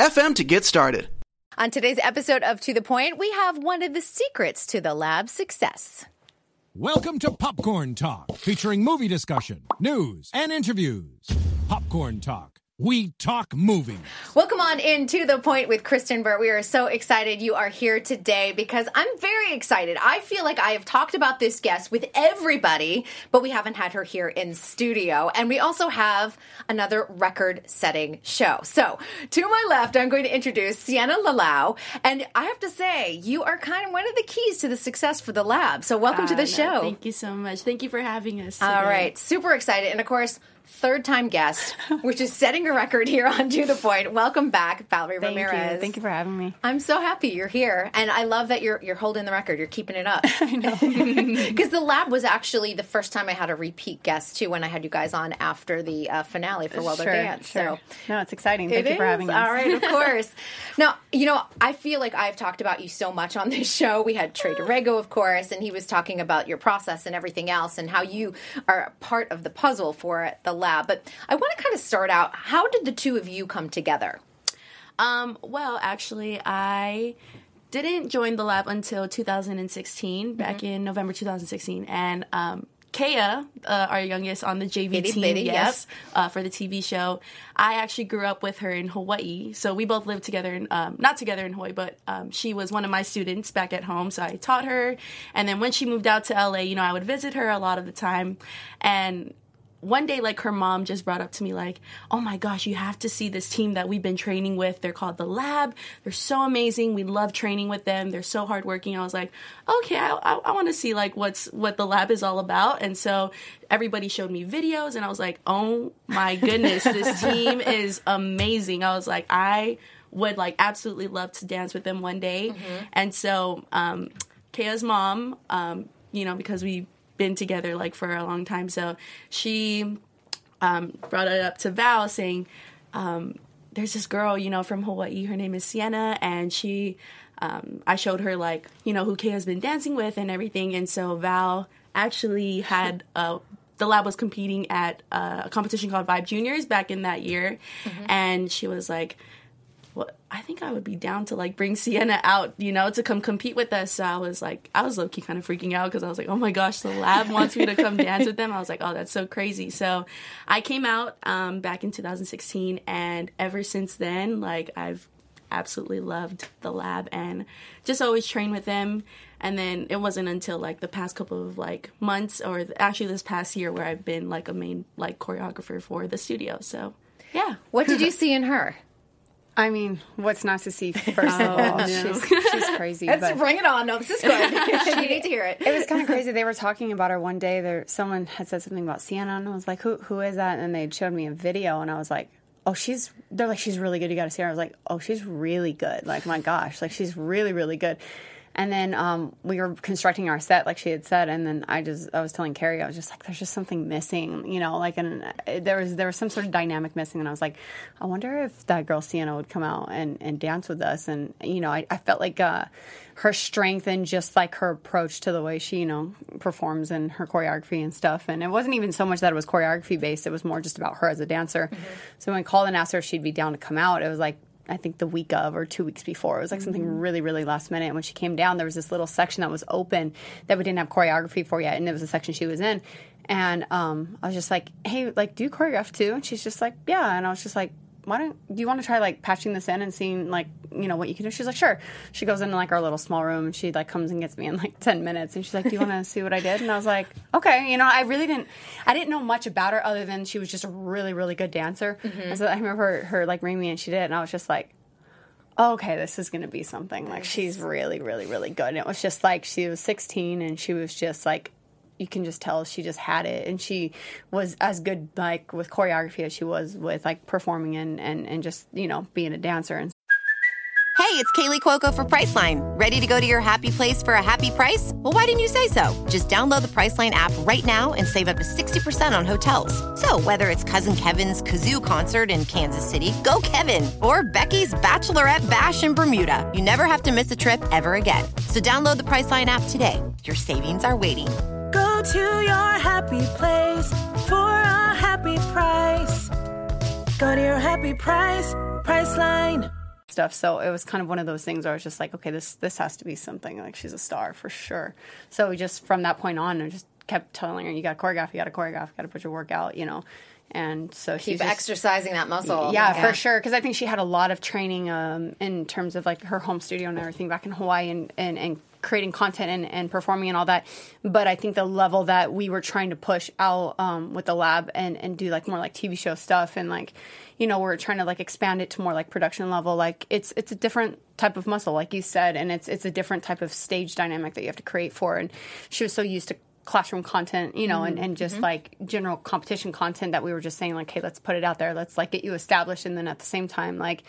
FM to get started. On today's episode of To the Point, we have one of the secrets to the lab's success. Welcome to Popcorn Talk, featuring movie discussion, news, and interviews. Popcorn Talk we talk movies. Welcome on in to the point with Kristyn Burtt. We are so excited you are here today because I'm very excited. I feel like I have talked about this guest with everybody, but we haven't had her here in studio. And we also have another record setting show. So, to my left, I'm going to introduce Sienna Lalau. And I have to say, you are kind of one of the keys to the success for the lab. So, welcome uh, to the no, show. Thank you so much. Thank you for having us. Today. All right. Super excited. And of course, third time guest, which is setting a record here on To the Point. Welcome back, Valerie Thank Ramirez. You. Thank you for having me. I'm so happy you're here, and I love that you're you're holding the record. You're keeping it up. I know because the lab was actually the first time I had a repeat guest too when I had you guys on after the uh, finale for Wilder sure, Dance. Sure. So no, it's exciting. Thank it you for having us. All right, of course. now you know I feel like I've talked about you so much on this show. We had Trey Dorego, of course, and he was talking about your process and everything else, and how you are part of the puzzle for the lab. But I want to kind of start out. How did the two of you come together? Um, well, actually, I didn't join the lab until 2016, mm-hmm. back in November 2016, and um, Kea, uh, our youngest on the JV bitty, team, bitty, yes, yep. uh, for the TV show. I actually grew up with her in Hawaii, so we both lived together. In, um, not together in Hawaii, but um, she was one of my students back at home, so I taught her. And then when she moved out to LA, you know, I would visit her a lot of the time, and one day like her mom just brought up to me like oh my gosh you have to see this team that we've been training with. They're called the lab. They're so amazing. We love training with them. They're so hardworking. I was like okay i, I, I want to see like what's what the lab is all about. And so everybody showed me videos and i was like oh my goodness this team is amazing. I was like i would like absolutely love to dance with them one day. Mm-hmm. and so um Kea's mom um you know because we been together like for a long time. So she um, brought it up to Val saying, um, "There's this girl, you know, from Hawaii. Her name is Sienna, and she." Um, I showed her like you know who Kay has been dancing with and everything, and so Val actually had a the lab was competing at a competition called Vibe Juniors back in that year, mm-hmm. and she was like, well, I think I would be down to like bring Sienna out, you know, to come compete with us. So I was like, I was low key kind of freaking out because I was like, oh my gosh, the lab wants me to come dance with them. I was like, oh, that's so crazy. So I came out um, back in 2016, and ever since then, like I've absolutely loved the lab and just always trained with them. And then it wasn't until like the past couple of like months, or actually this past year, where I've been like a main like choreographer for the studio. So yeah. What did you see in her? I mean, what's not to see? First of all, oh, no. she's, she's crazy. Let's but bring it on. No, this is good. you need to hear it. It was kind of crazy. They were talking about her one day. There, someone had said something about Sienna, and I was like, "Who? Who is that?" And they showed me a video, and I was like, "Oh, she's." They're like, "She's really good. You got to see her." I was like, "Oh, she's really good. Like, my gosh, like she's really, really good." And then um, we were constructing our set, like she had said, and then I just I was telling Carrie, I was just like, "There's just something missing," you know, like, and uh, there was there was some sort of dynamic missing, and I was like, I wonder if that girl Sienna would come out and and dance with us, and you know, I, I felt like uh, her strength and just like her approach to the way she you know performs and her choreography and stuff, and it wasn't even so much that it was choreography based; it was more just about her as a dancer. Mm-hmm. So when I called and asked her if she'd be down to come out, it was like I think the week of or two weeks before. It was like mm-hmm. something really, really last minute. And when she came down, there was this little section that was open that we didn't have choreography for yet, and it was the section she was in. And um, I was just like, "Hey, like, do you choreograph too?" And she's just like, "Yeah." And I was just like, why don't do you want to try like patching this in and seeing like you know what you can do she's like sure she goes into like our little small room and she like comes and gets me in like 10 minutes and she's like do you want to see what i did and i was like okay you know i really didn't i didn't know much about her other than she was just a really really good dancer mm-hmm. and so i remember her, her like ring me and she did and i was just like okay, this is going to be something. Like, she's really, really, really good. And it was just like she was 16 and she was just like, you can just tell she just had it. And she was as good, like, with choreography as she was with, like, performing and, and, and just, you know, being a dancer. And Hey, it's Kaley Cuoco for Priceline. Ready to go to your happy place for a happy price? Well, why didn't you say so? Just download the Priceline app right now and save up to 60% on hotels. So, whether it's Cousin Kevin's Kazoo concert in Kansas City, go Kevin, or Becky's Bachelorette Bash in Bermuda, you never have to miss a trip ever again. So, download the Priceline app today. Your savings are waiting. Go to your happy place for a happy price. Go to your happy price, Priceline. stuff. So it was kind of one of those things where I was just like, okay, this this has to be something. Like she's a star for sure. So just from that point on, I just kept telling her, you got to choreograph, you got to choreograph, you got to put your work out, you know. And so she's Keep exercising that muscle. yeah, for sure. Because I think she had a lot of training um, in terms of like her home studio and everything back in Hawaii and, and, and creating content and, and performing and all that. But I think the level that we were trying to push out um, with the lab and, and do like more like TV show stuff and like, you know, we're trying to like expand it to more like production level. Like it's it's a different type of muscle, like you said, and it's it's a different type of stage dynamic that you have to create for. And she was so used to classroom content, you know, and, and just like general competition content that we were just saying like, hey, let's put it out there. Let's like get you established and then at the same time, like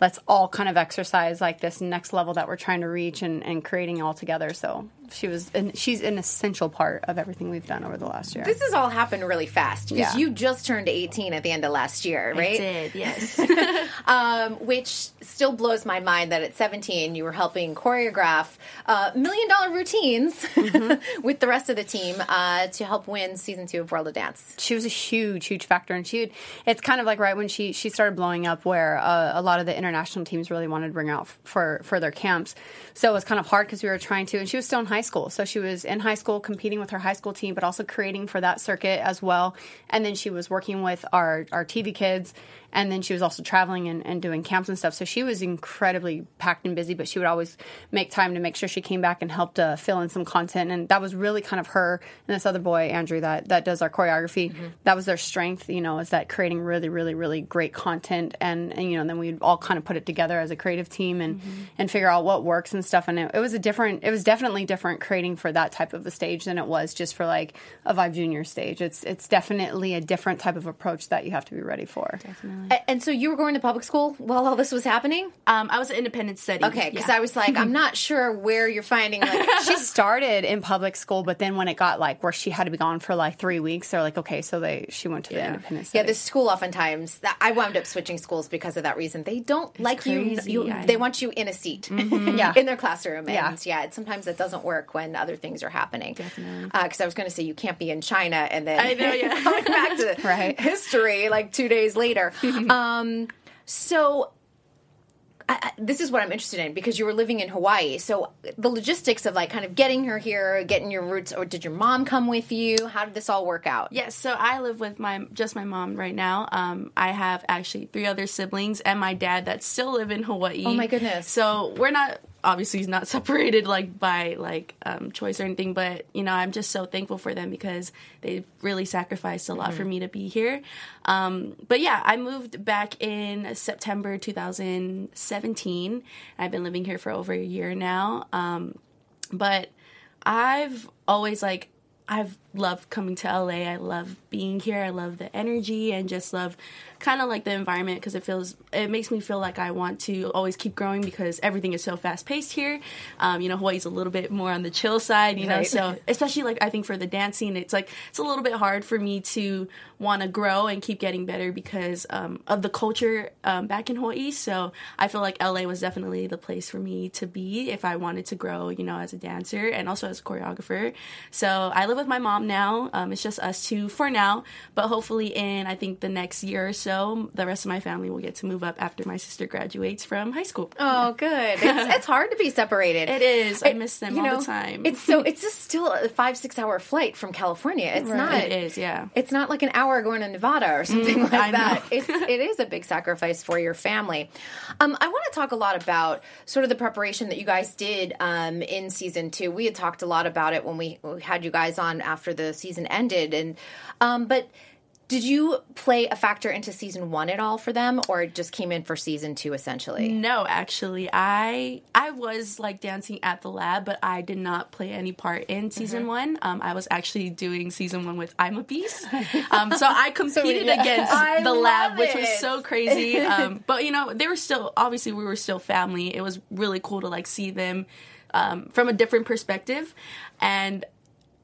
let's all kind of exercise like this next level that we're trying to reach and, and creating all together. So she was and she's an essential part of everything we've done over the last year. This has all happened really fast because Yeah. you just turned 18 at the end of last year, right? did, yes. um, which still blows my mind that at 17 you were helping choreograph uh, million dollar routines Mm-hmm. with the rest of the team uh, to help win season two of World of Dance. she was a huge, huge factor, and she. Would, it's kind of like right when she she started blowing up, where uh, a lot of the international teams really wanted to bring her out f- for for their camps. So it was kind of hard because we were trying to, and she was still in high school, so she was in high school competing with her high school team, but also creating for that circuit as well. And then she was working with our our TV kids, and then she was also traveling and, and doing camps and stuff. So she was incredibly packed and busy, but she would always make time to make sure she came back and helped uh, fill in some content. And that was really kind of her and this other boy, Andrew, that, that does our choreography. That was their strength, you know, is that creating really, really, really great content. And, and you know, then we'd all kind of put it together as a creative team and, and figure out what works and stuff. And it, it was a different, it was definitely different creating for that type of a stage than it was just for like a Vibe Junior stage. It's, it's definitely a different type of approach that you have to be ready for. A- And so you were going to public school while all this was happening? um, I was an independent study. Okay, because yeah. I was like, I'm not sure where you're finding like she started in public school, but then when it got like where she had to be gone for like three weeks, they're like, okay, so they she went to the independent. Yeah, study. this school oftentimes that I wound up switching schools because of that reason. They don't like crazy, you. you I they want you in a seat, Yeah. in their classroom, and Yeah. yeah, it, sometimes it doesn't work when other things are happening. Definitely, because I was going to say you can't be in China and then I know, yeah. coming back to Right. history like two days later. um, so I, I- this is what I'm interested in because you were living in Hawaii. So the logistics of like kind of getting her here, getting your roots, or did your mom come with you? How did this all work out? Yes, so I live with my just my mom right now. Um, I have actually three other siblings and my dad that still live in Hawaii. Oh my goodness. So we're not obviously he's not separated like by like um, choice or anything, but you know I'm just so thankful for them because they've really sacrificed a lot for me to be here. Um, but yeah, I moved back in September 2017. I've been living here for over a year now. Um, but I've always like I've loved coming to LA. I love being here. I love the energy and just love kind of like the environment because it feels it makes me feel like I want to always keep growing because everything is so fast paced here. Um, you know, Hawaii's a little bit more on the chill side, you know. So especially like I think for the dancing, it's like it's a little bit hard for me to want to grow and keep getting better because um, of the culture um, back in Hawaii. So I feel like LA was definitely the place for me to be if I wanted to grow, you know, as a dancer and also as a choreographer. So I live with my mom now. Um, it's just us two for now, but hopefully in I think the next year or so, the rest of my family will get to move up after my sister graduates from high school. Oh, good. It's, it's hard to be separated. It is. I miss them all know, the time. It's so it's just still a five six hour flight from California. It's not. It is, yeah. It's not like an hour going to Nevada or something like I that. It's it is a big sacrifice for your family. Um, I want to talk a lot about sort of the preparation that you guys did um, in season two. We had talked a lot about it when we, we had you guys on after the season ended, and um, but Did you play a factor into season one at all for them, or it just came in for season two essentially? No, actually, I I was like dancing at the lab, but I did not play any part in season Mm-hmm. one. Um, I was actually doing season one with I'm a Beast, um, so I competed yeah. against I the lab, love which was so crazy. Um, but you know, they were still obviously we were still family. It was really cool to like see them um, from a different perspective, and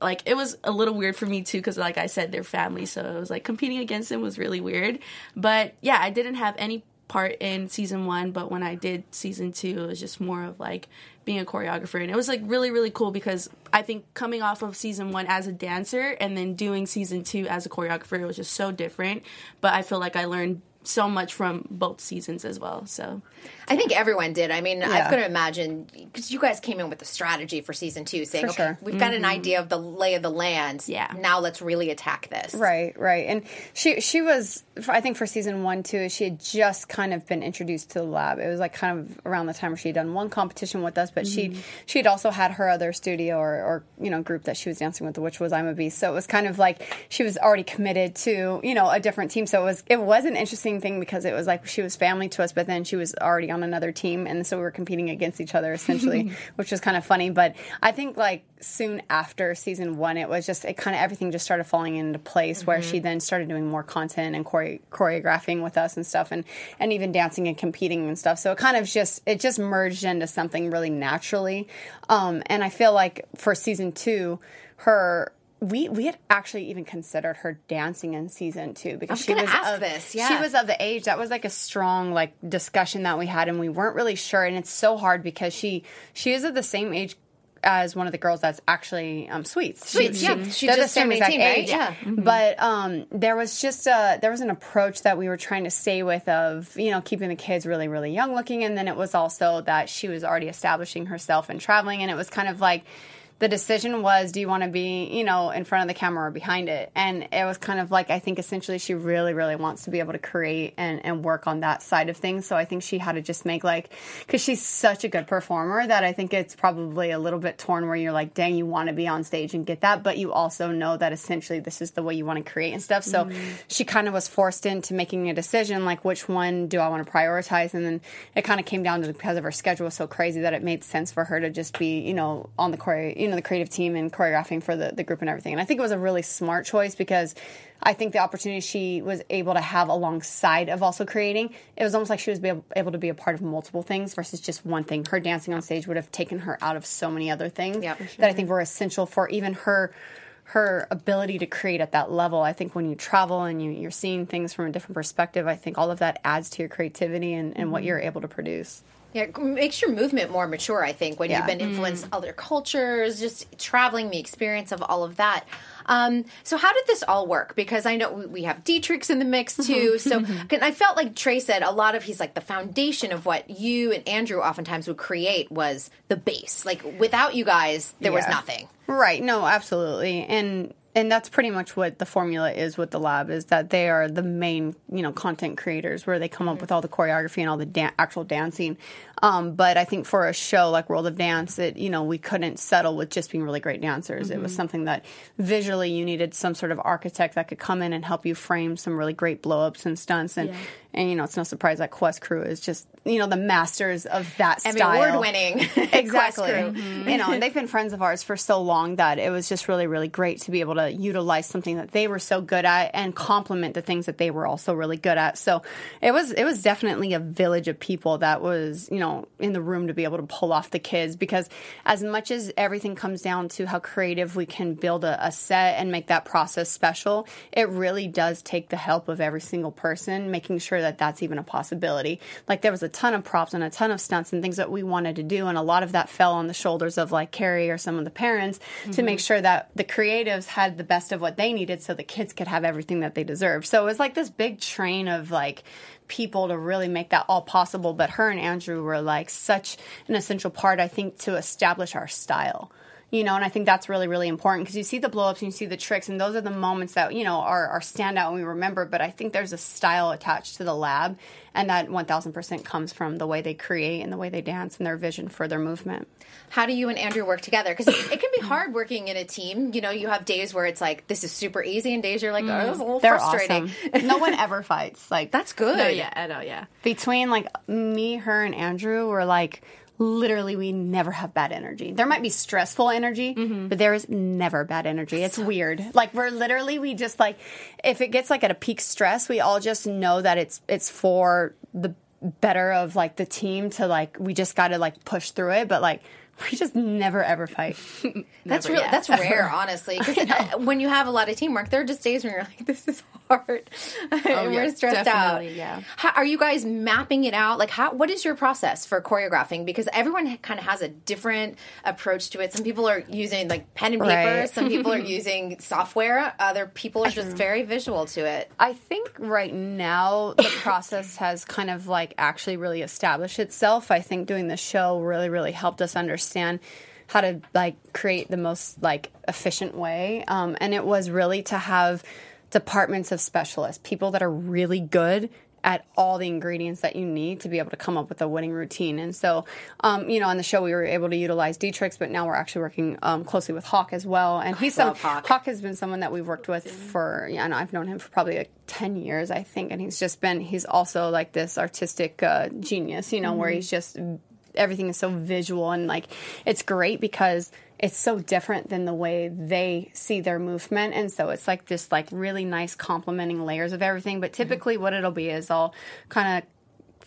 like it was a little weird for me too because like i said they're family so it was like competing against them was really weird. But yeah i didn't have any part in season one but when i did season two it was just more of like being a choreographer. And it was like really really cool because i think coming off of season one as a dancer and then doing season two as a choreographer it was just so different. But i feel like i learned so much from both seasons as well so I think everyone did. I mean, I've Yeah. got to imagine because you guys came in with a strategy for season two, saying, For "Okay, sure. we've got an mm-hmm. idea of the lay of the land. Yeah. now let's really attack this." Right, right. And she she was I think for season 1 too she had just kind of been introduced to the lab. It was like kind of around the time where she had done one competition with us, but she mm-hmm. she had also had her other studio or, or you know group that she was dancing with which was I'm a Beast. So it was kind of like she was already committed to, you know, a different team. So it was it was an interesting thing because it was like she was family to us, but then she was already on another team and so we were competing against each other essentially, which was kind of funny, but I think like soon after season 1 it was just it kind of everything just started falling into place where she then started doing more content and chore- choreographing with us and stuff and and even dancing and competing and stuff. So it kind of just it just merged into something really naturally. Um and i feel like for season two her we we had actually even considered her dancing in season two because was she was of, this, Yeah. she was of the age that was like a strong like discussion that we had and we weren't really sure and it's so hard because she she is of the same age as one of the girls that's actually um, sweets. Sweets, yeah. She they're just the same exact 18, right? age. Yeah. But um, there was just a there was an approach that we were trying to stay with of you know keeping the kids really really young looking, and then it was also that she was already establishing herself and traveling, and it was kind of like the decision was do you want to be you know in front of the camera or behind it? And it was kind of like i think essentially she really really wants to be able to create and, and work on that side of things. So i think she had to just make like because she's such a good performer that i think it's probably a little bit torn where you're like dang you want to be on stage and get that. But you also know that essentially this is the way you want to create and stuff. So mm-hmm. she kind of was forced into making a decision like which one do i want to prioritize? And then it kind of came down to because of her schedule was so crazy that it made sense for her to just be you know on the choreo you know the creative team and choreographing for the, the group and everything and i think it was a really smart choice because i think the opportunity she was able to have alongside of also creating it was almost like she was be able, able to be a part of multiple things versus just one thing her dancing on stage would have taken her out of so many other things Yeah, for that i think were essential for even her her ability to create at that level. I think when you travel and you, you're seeing things from a different perspective, I think all of that adds to your creativity and, and what mm-hmm. you're able to produce. Yeah, it makes your movement more mature, I think, when Yeah. you've been influenced other cultures, just traveling, the experience of all of that. Um, so, how did this all work? Because I know we- we have Dietrich's in the mix too. So, I felt like Trey said a lot of he's like the foundation of what you and Andrew oftentimes would create was the base. Like, without you guys, there was nothing. Right. No, absolutely. And and that's pretty much what the formula is with the lab is that they are the main, you know, content creators where they come up with all the choreography and all the dan- actual dancing. Um, but I think for a show like World of Dance, it you know we couldn't settle with just being really great dancers. It was something that visually you needed some sort of architect that could come in and help you frame some really great blow ups and stunts. And and you know it's no surprise that Quest Crew is just you know the masters of that Emmy style. award winning. exactly. You know, and they've been friends of ours for so long that it was just really, really great to be able to utilize something that they were so good at and complement the things that they were also really good at. So it was it was definitely a village of people that was, you know, in the room to be able to pull off the kids because as much as everything comes down to how creative we can build a, a set and make that process special, it really does take the help of every single person, making sure that that's even a possibility. Like there was a ton of props and a ton of stunts and things that we wanted to do, and a lot of that fell on the shoulders of like Carrie or some of the parents to make mm-hmm. sure that the creatives had the best of what they needed, so the kids could have everything that they deserved. So it was like this big train of like people to really make that all possible. But her and Andrew were like such an essential part, I think, to establish our style you know, and I think that's really, really important because you see the blow ups and you see the tricks, and those are the moments that, you know, are, are standout and we remember. But I think there's a style attached to the lab, and that 1000% comes from the way they create and the way they dance and their vision for their movement. How do you and Andrew work together? Because it can be hard working in a team. You know, you have days where it's like this is super easy, and days you're like, oh, this is a little They're frustrating. awesome. no one ever fights. Like That's good. No, yeah, I know, yeah. between like me, her, and Andrew, we're like literally we never have bad energy. There might be stressful energy, mm-hmm. but there is never bad energy. It's weird. Like we're literally we just like if it gets like at a peak stress, we all just know that it's it's for the better of like the team to like we just got to like push through it, but like we just never ever fight. That's real. yet. That's rare, honestly. Because uh, when you have a lot of teamwork, there are just days when you're like, "This is hard," oh, and yeah, we're stressed out. yeah. How, are you guys mapping it out? Like, how? What is your process for choreographing? Because everyone kind of has a different approach to it. Some people are using like pen and paper. Right. Some people are using software. Other people are just very visual to it. I think right now the process has kind of like actually really established itself. I think doing the show really, really helped us understand how to like create the most like efficient way. Um, and it was really to have departments of specialists, people that are really good at all the ingredients that you need to be able to come up with a winning routine. And so, um, you know, on the show we were able to utilize Dietrich, but now we're actually working um, closely with Hawk as well. And he's some Hawk. Hawk has been someone that we've worked with for, yeah, and I've known him for probably like 10 years, I think. And he's just been, he's also like this artistic uh, genius, you know, where he's just, everything is so visual and like, it's great because it's so different than the way they see their movement. And so it's like this, like, really nice complementing layers of everything. But typically, what it'll be is I'll kind of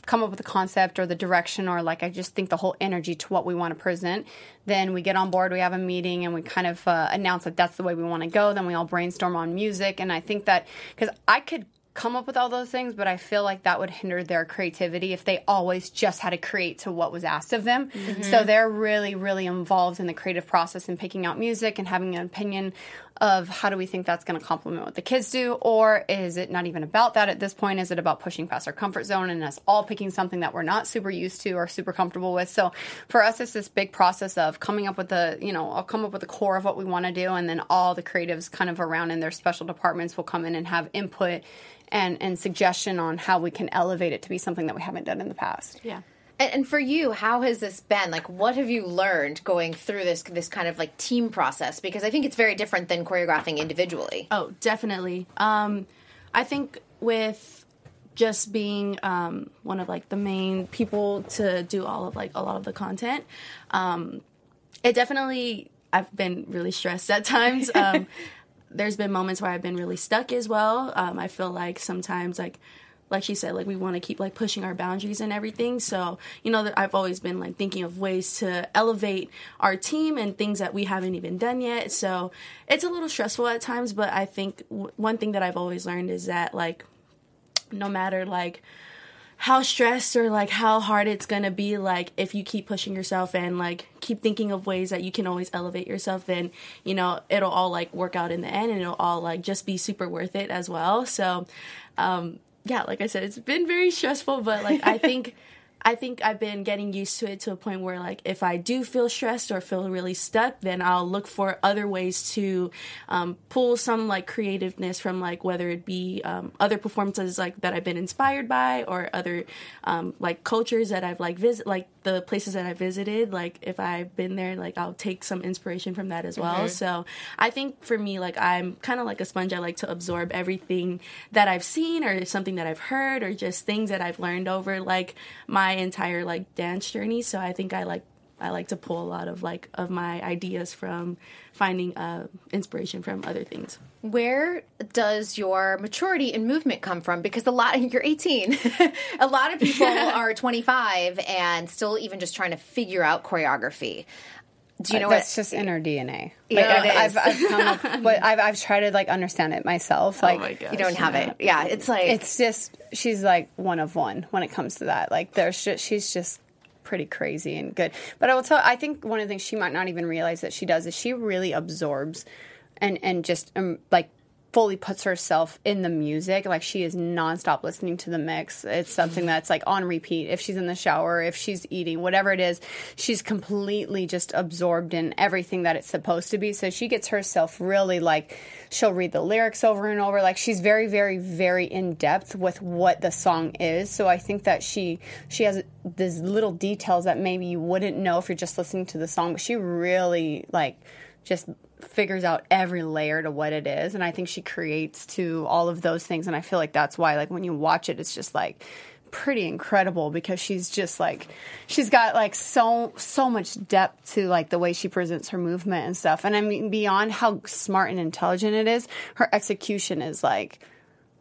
come up with a concept or the direction or like I just think the whole energy to what we want to present. Then we get on board, we have a meeting, and we kind of uh, announce that that's the way we want to go. Then we all brainstorm on music, and I think that because I could come up with all those things, but I feel like that would hinder their creativity if they always just had to create to what was asked of them. So mm-hmm. they're really, really involved in the creative process and picking out music and having an opinion of how do we think that's going to complement what the kids do, or is it not even about that at this point? Is it about pushing past our comfort zone and us all picking something that we're not super used to or super comfortable with? So for us, it's this big process of coming up with the, you know, I'll come up with the core of what we want to do, and then all the creatives kind of around in their special departments will come in and have input and, and suggestion on how we can elevate it to be something that we haven't done in the past. Yeah. And, and for you, how has this been? Like, what have you learned going through this this kind of like team process? Because I think it's very different than choreographing individually. Oh, definitely. Um, I think with just being um, one of like the main people to do all of like a lot of the content, um, it definitely I've been really stressed at times. Um, there's been moments where I've been really stuck as well. Um, I feel like sometimes like like she said, like we want to keep like pushing our boundaries and everything. So you know that I've always been like thinking of ways to elevate our team and things that we haven't even done yet. So it's a little stressful at times, but I think w- one thing that I've always learned is that like no matter like how stressed or like how hard it's gonna be like if you keep pushing yourself and like keep thinking of ways that you can always elevate yourself then you know it'll all like work out in the end and it'll all like just be super worth it as well so um yeah like i said it's been very stressful but like i think I think I've been getting used to it to a point where, like, if I do feel stressed or feel really stuck, then I'll look for other ways to um, pull some like creativeness from, like, whether it be um, other performances like that I've been inspired by, or other um, like cultures that I've like visit, like the places that I visited. Like, if I've been there, like, I'll take some inspiration from that as well. So I think for me, like, I'm kind of like a sponge. I like to absorb everything that I've seen or something that I've heard or just things that I've learned over like my entire like dance journey. So I think I like I like to pull a lot of like of my ideas from finding uh, inspiration from other things. Where does your maturity in movement come from? Because a lot you're 18. a lot of people are 25 and still even just trying to figure out choreography. Do you know That's what? just in our DNA. Yeah, like, it I've, is. I've, I've come up, but I've, I've tried to like understand it myself. Like, oh my gosh. you don't have it. Yeah, it's like it's just she's like one of one when it comes to that. Like, there's just, she's just pretty crazy and good. But I will tell. I think one of the things she might not even realize that she does is she really absorbs and and just um, like fully puts herself in the music. Like she is nonstop listening to the mix. It's something that's like on repeat. If she's in the shower, if she's eating, whatever it is, she's completely just absorbed in everything that it's supposed to be. So she gets herself really like she'll read the lyrics over and over. Like she's very, very, very in depth with what the song is. So I think that she she has these little details that maybe you wouldn't know if you're just listening to the song, but she really like just figures out every layer to what it is and i think she creates to all of those things and i feel like that's why like when you watch it it's just like pretty incredible because she's just like she's got like so so much depth to like the way she presents her movement and stuff and i mean beyond how smart and intelligent it is her execution is like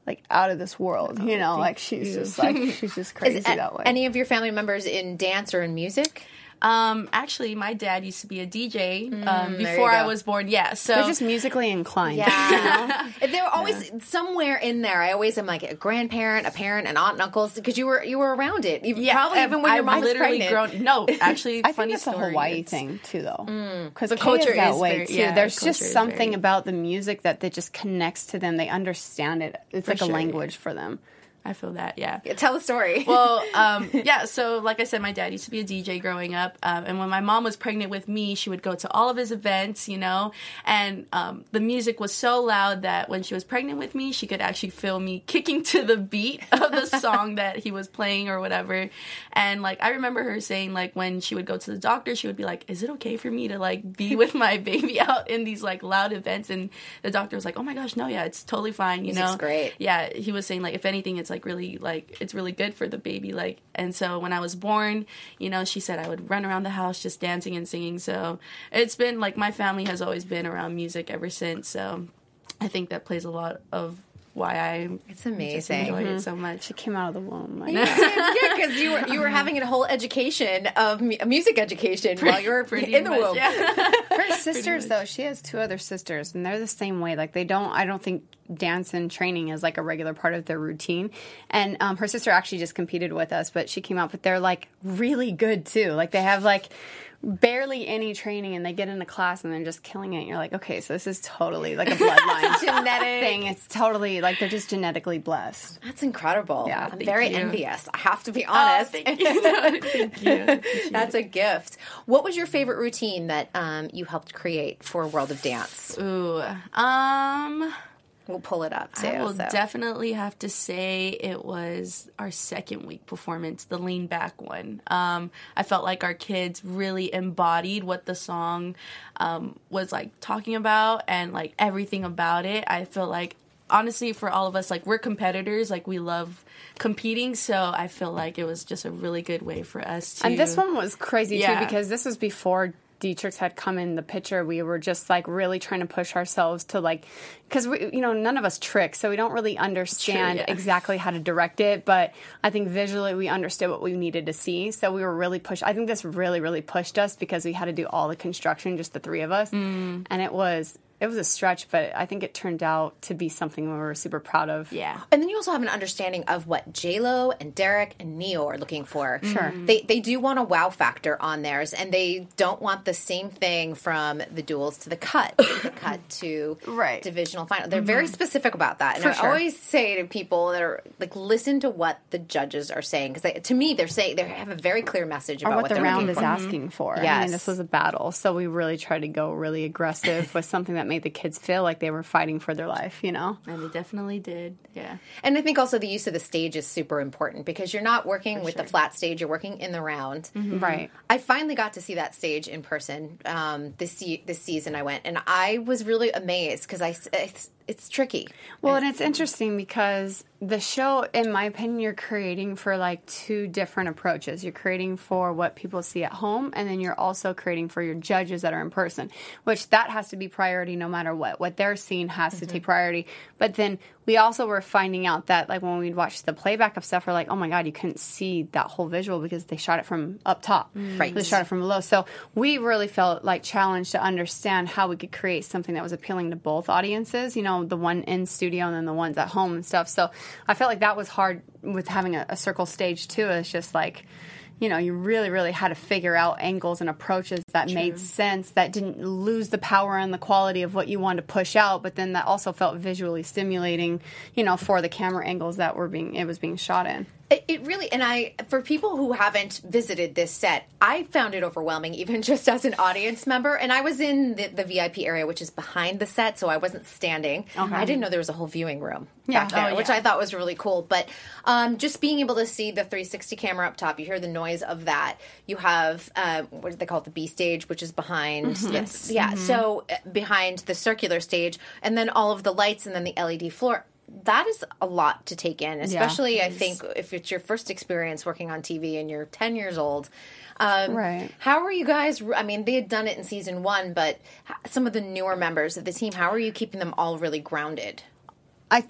like out of this world you oh, know? like she's just like she's just crazy Is that way. Any of your family members in dance or in music? Um, actually, my dad used to be a DJ um, Mm, before I was born. Yeah, so they're just musically inclined Yeah, they're always somewhere in there. I always am like a grandparent, a parent, an aunt, and uncles because you were you were around it. Even, probably even when your I've mom was literally pregnant. grown. No, actually, I think funny it's a story. Hawaii It's- thing too, though, because The the culture culture is that is way very- too. yeah, There's just something very- about the music that that just connects to them. They understand it. It's like sure. a language for them. I feel that. Yeah. Tell the story. well, um, yeah. So, like I said, my dad used to be a DJ growing up, um, and when my mom was pregnant with me, she would go to all of his events, you know, and um, the music was so loud that when she was pregnant with me, she could actually feel me kicking to the beat of the song that he was playing or whatever. And like, I remember her saying, like, when she would go to the doctor, she would be like, "Is it okay for me to like be with my baby out in these like loud events?" And the doctor was like, "Oh my gosh, no, yeah, it's totally fine." You Music's know, great. yeah, he was saying like if anything, it's like really like it's really good for the baby. Like, and so when I was born, you know, she said I would run around the house just dancing and singing. So it's been like my family has always been around music ever since. So I think that plays a lot of why I it's amazing just amazing. enjoy it so much. She came out of the womb. Like, yeah, because you were you were having a whole education of mu- music education while you were Pretty in the much, womb. yeah. her sisters though, she has two other sisters, and they're the same way. Like they don't. I don't think dance and training is like a regular part of their routine. And um, her sister actually just competed with us, but she came out. But they're like really good too. Like they have like barely any training and they get into class and they're just killing it. You're like, okay, so this is totally like a bloodline Genetic. thing. It's totally like they're just genetically blessed. That's incredible. Yeah, I'm very you. envious. I have to be Oh, honest. thank you. thank you. That's a gift. What was your favorite routine that um, you helped create for World of Dance? Ooh, um. We'll pull it up too. I will so. definitely have to say it was our second week performance, the lean back one. Um, I felt like our kids really embodied what the song um, was like talking about and like everything about it. I feel like honestly for all of us like we're competitors like we love competing so i feel like it was just a really good way for us to And this one was crazy Yeah. too because this was before Dietrich had come in the picture. We were just like really trying to push ourselves to like because we you know none of us trick, so we don't really understand yeah. exactly how to direct it. But I think visually we understood what we needed to see, so we were really pushed. I think this really really pushed us because we had to do all the construction, just the three of us, Mm. and it was. It was a stretch, but I think it turned out to be something we were super proud of. yeah And then you also have an understanding of what J Lo and Derek and Ne-Yo are looking for. Mm-hmm. Sure. they they do want a wow factor on theirs, and they don't want the same thing from the duels to the cut, the cut to Right. divisional final. They're very mm-hmm. specific about that, and For I sure. always say to people that are like, listen to what the judges are saying because to me they're saying they have a very clear message or about what, what, the they're round is for. asking for. I Yes. mean, this was a battle, so we really tried to go really aggressive with something that made the kids feel like they were fighting for their life. You know, and they definitely did yeah And I think also the use of the stage is super important because you're not working with the flat stage; you're working in the round. right? I finally got to see that stage in person um, this this season. I went and I was really amazed because I s- it's, tricky. Well, and it's interesting because the show, in my opinion, you're creating for like two different approaches. You're creating for what people see at home, and then you're also creating for your judges that are in person, which that has to be priority no matter what. What they're seeing has to take mm-hmm. priority. But then we also were finding out that, like, when we'd watch the playback of stuff, we're like, oh my God, you couldn't see that whole visual because they shot it from up top. Mm. Right. They shot it from below. So we really felt like challenged to understand how we could create something that was appealing to both audiences, you know, the one in studio and then the ones at home and stuff. So I felt like that was hard with having a, a circle stage too. It's just like, you know, you really, really had to figure out angles and approaches that made sense, that didn't lose the power and the quality of what you wanted to push out, but then that also felt visually stimulating, you know, for the camera angles that were being it was being shot in. It, it really, and I, for people who haven't visited this set, I found it overwhelming, even just as an audience member. And I was in the, the VIP area, which is behind the set, so I wasn't standing. I didn't know there was a whole viewing room Yeah. back there, Oh, which. I thought was really cool. But um, just being able to see the 360 camera up top, you hear the noise of that. You have uh, what do they call it, the B stage, which is behind. Yes, yeah. So uh, behind the circular stage, and then all of the lights, and then the LED floor. That is a lot to take in, especially I think if it's your first experience working on TV and you're 10 years old. Um, Right. How are you guys? I mean, they had done it in season one, but some of the newer members of the team, how are you keeping them all really grounded? I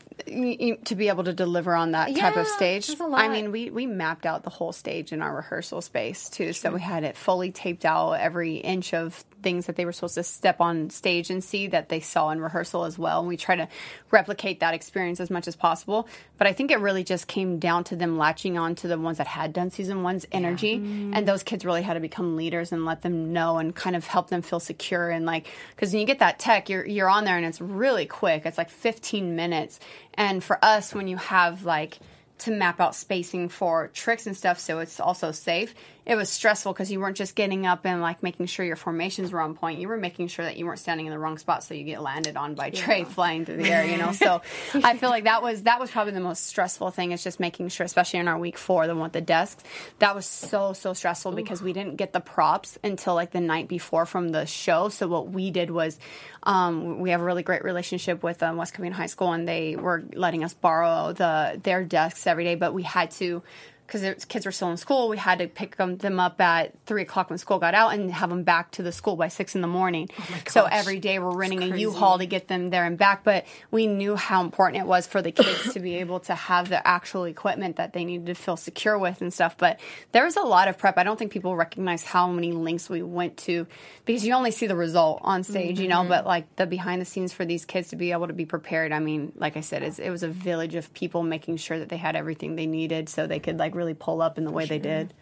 to be able to deliver on that type of stage. I mean, we we mapped out the whole stage in our rehearsal space too, so we had it fully taped out every inch of things that they were supposed to step on stage and see that they saw in rehearsal as well. And we try to replicate that experience as much as possible. But I think it really just came down to them latching on to the ones that had done season one's energy, and those kids really had to become leaders and let them know and kind of help them feel secure and like because when you get that tech, you're you're on there and it's really quick. It's like 15 minutes, and for us, when you have like to map out spacing for tricks and stuff so it's also safe. It was stressful because you weren't just getting up and like making sure your formations were on point. You were making sure that you weren't standing in the wrong spot so you get landed on by Trey flying through the air, you know. So I feel like that was that was probably the most stressful thing is just making sure, especially in our week four, the one with the desks, that was so so stressful because we didn't get the props until like the night before from the show. So what we did was um, we have a really great relationship with um, West Covina High School, and they were letting us borrow the their desks every day. But we had to, because kids were still in school, we had to pick them, them up at three o'clock when school got out and have them back to the school by six in the morning. so every day we're renting a U-Haul to get them there and back. But we knew how important it was for the kids to be able to have the actual equipment that they needed to feel secure with and stuff. But there was a lot of prep. I don't think people recognize how many links we went to because you only see the result on stage, you know. But like the behind the scenes for these kids to be able to be prepared. I mean, like I said, it's, it was a village of people making sure that they had everything they needed so they could like really pull up in the way they did.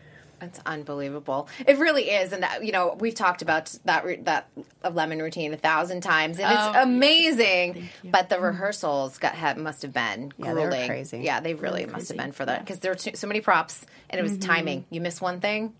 That's unbelievable. It really is, and that, you know we've talked about that that lemon routine a thousand times, and it's Oh, amazing. But the rehearsals got have, must have been Yeah, they were grueling. crazy. Yeah, they really must have been for that because there were too, so many props, and it was mm-hmm. timing. You miss one thing,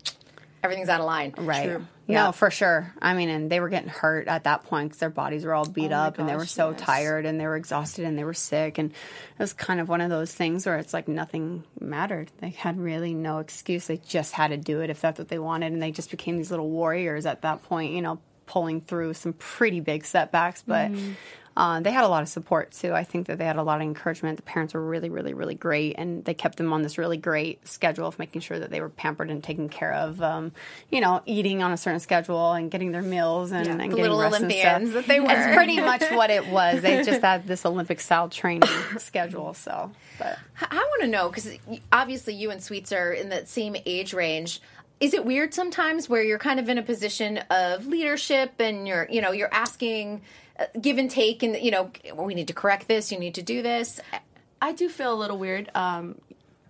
everything's out of line. Right. Yeah. No, for sure. I mean, and they were getting hurt at that point because their bodies were all beat oh up and they were so yes. tired and they were exhausted and they were sick. And it was kind of one of those things where it's like nothing mattered. They had really no excuse. They just had to do it if that's what they wanted. And they just became these little warriors at that point, you know, pulling through some pretty big setbacks. But mm-hmm. Uh, they had a lot of support too. I think that they had a lot of encouragement. The parents were really, really, really great, and they kept them on this really great schedule of making sure that they were pampered and taken care of. Um, you know, eating on a certain schedule and getting their meals and, and the little Olympians that they were. It's pretty much what it was. They just had this Olympic style training schedule. So, but I- want to know because obviously you and Sweets are in that same age range. Is it weird sometimes where you're kind of in a position of leadership and you're, you know, you're asking give and take, and you know, we need to correct this. You need to do this. I do feel a little weird um,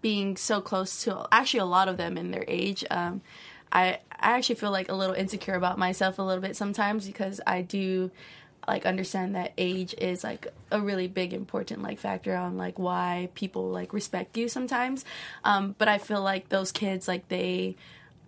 being so close to actually a lot of them in their age. Um, I I actually feel like a little insecure about myself a little bit sometimes because I do like understand that age is like a really big important like factor on like why people like respect you sometimes. Um, but I feel like those kids like they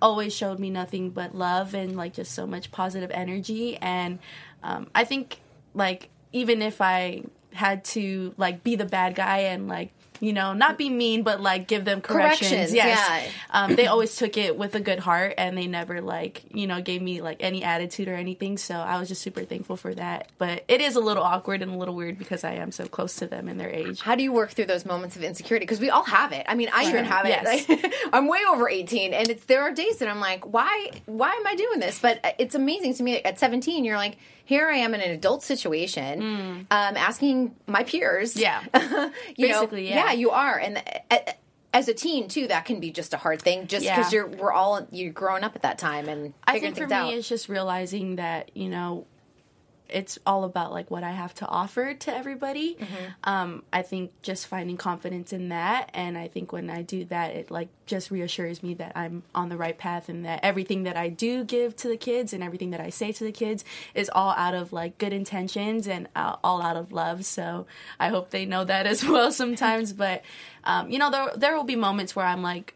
always showed me nothing but love and like just so much positive energy and um, I think like even if I had to like be the bad guy and like you know not be mean but like give them corrections, Corrections, yes yeah. um, they always took it with a good heart and they never like you know gave me like any attitude or anything so i was just super thankful for that but it is a little awkward and a little weird because i am so close to them in their age How do you work through those moments of insecurity? Because we all have it. I mean, I even have it. Yes. Like, I'm way over 18, and it's there are days that I'm like, why? Why am I doing this? But uh, it's amazing to me. At 17, you're like, here I am in an adult situation, um, asking my peers. Mm. Yeah. you Basically, know, yeah. you are, and. Uh, as a teen too, that can be just a hard thing, just because Yeah. you're we're all you're growing up at that time and I think for me, out. it's just realizing that you know, it's all about like what I have to offer to everybody. Um, I think just finding confidence in that, and I think when I do that, it like just reassures me that I'm on the right path, and that everything that I do give to the kids and everything that I say to the kids is all out of like good intentions and uh, all out of love. So I hope they know that as well sometimes. But um, you know, there there will be moments where I'm like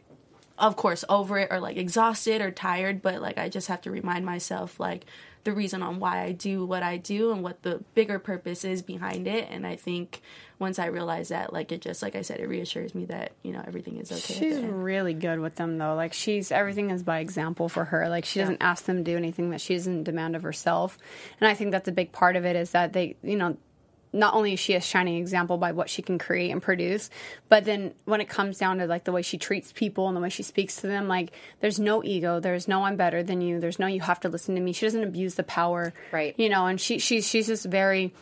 of course over it or like exhausted or tired but like i just have to remind myself like the reason on why i do what i do and what the bigger purpose is behind it and i think once i realize that like it just like i said it reassures me that you know everything is okay She's really good with them though. Like she's everything is by example for her. Like she doesn't ask them to do anything that she doesn't demand of herself. And I think that's a big part of it is that they, you know, not only is she a shining example by what she can create and produce, but then when it comes down to like the way she treats people and the way she speaks to them, like there's no ego, there's no I'm better than you, there's no you have to listen to me. She doesn't abuse the power, Right. You know, and she she's she's just very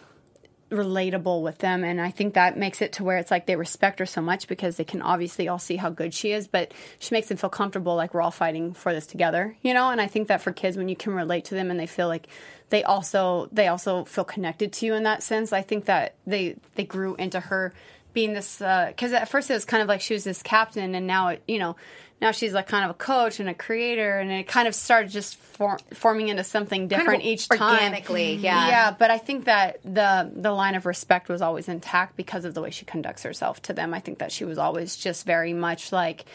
relatable with them. And i think that makes it to where it's like they respect her so much because they can obviously all see how good she is but she makes them feel comfortable like we're all fighting for this together you know? And i think that for kids when you can relate to them and they feel like they also they also feel connected to you in that sense i think that they they grew into her being this uh, because at first it was kind of like she was this captain and now it you know now she's like kind of a coach and a creator and it kind of started just for, forming into something different each time. organically, yeah. yeah but i think that the the line of respect was always intact because of the way she conducts herself to them. I think that she was always just very much like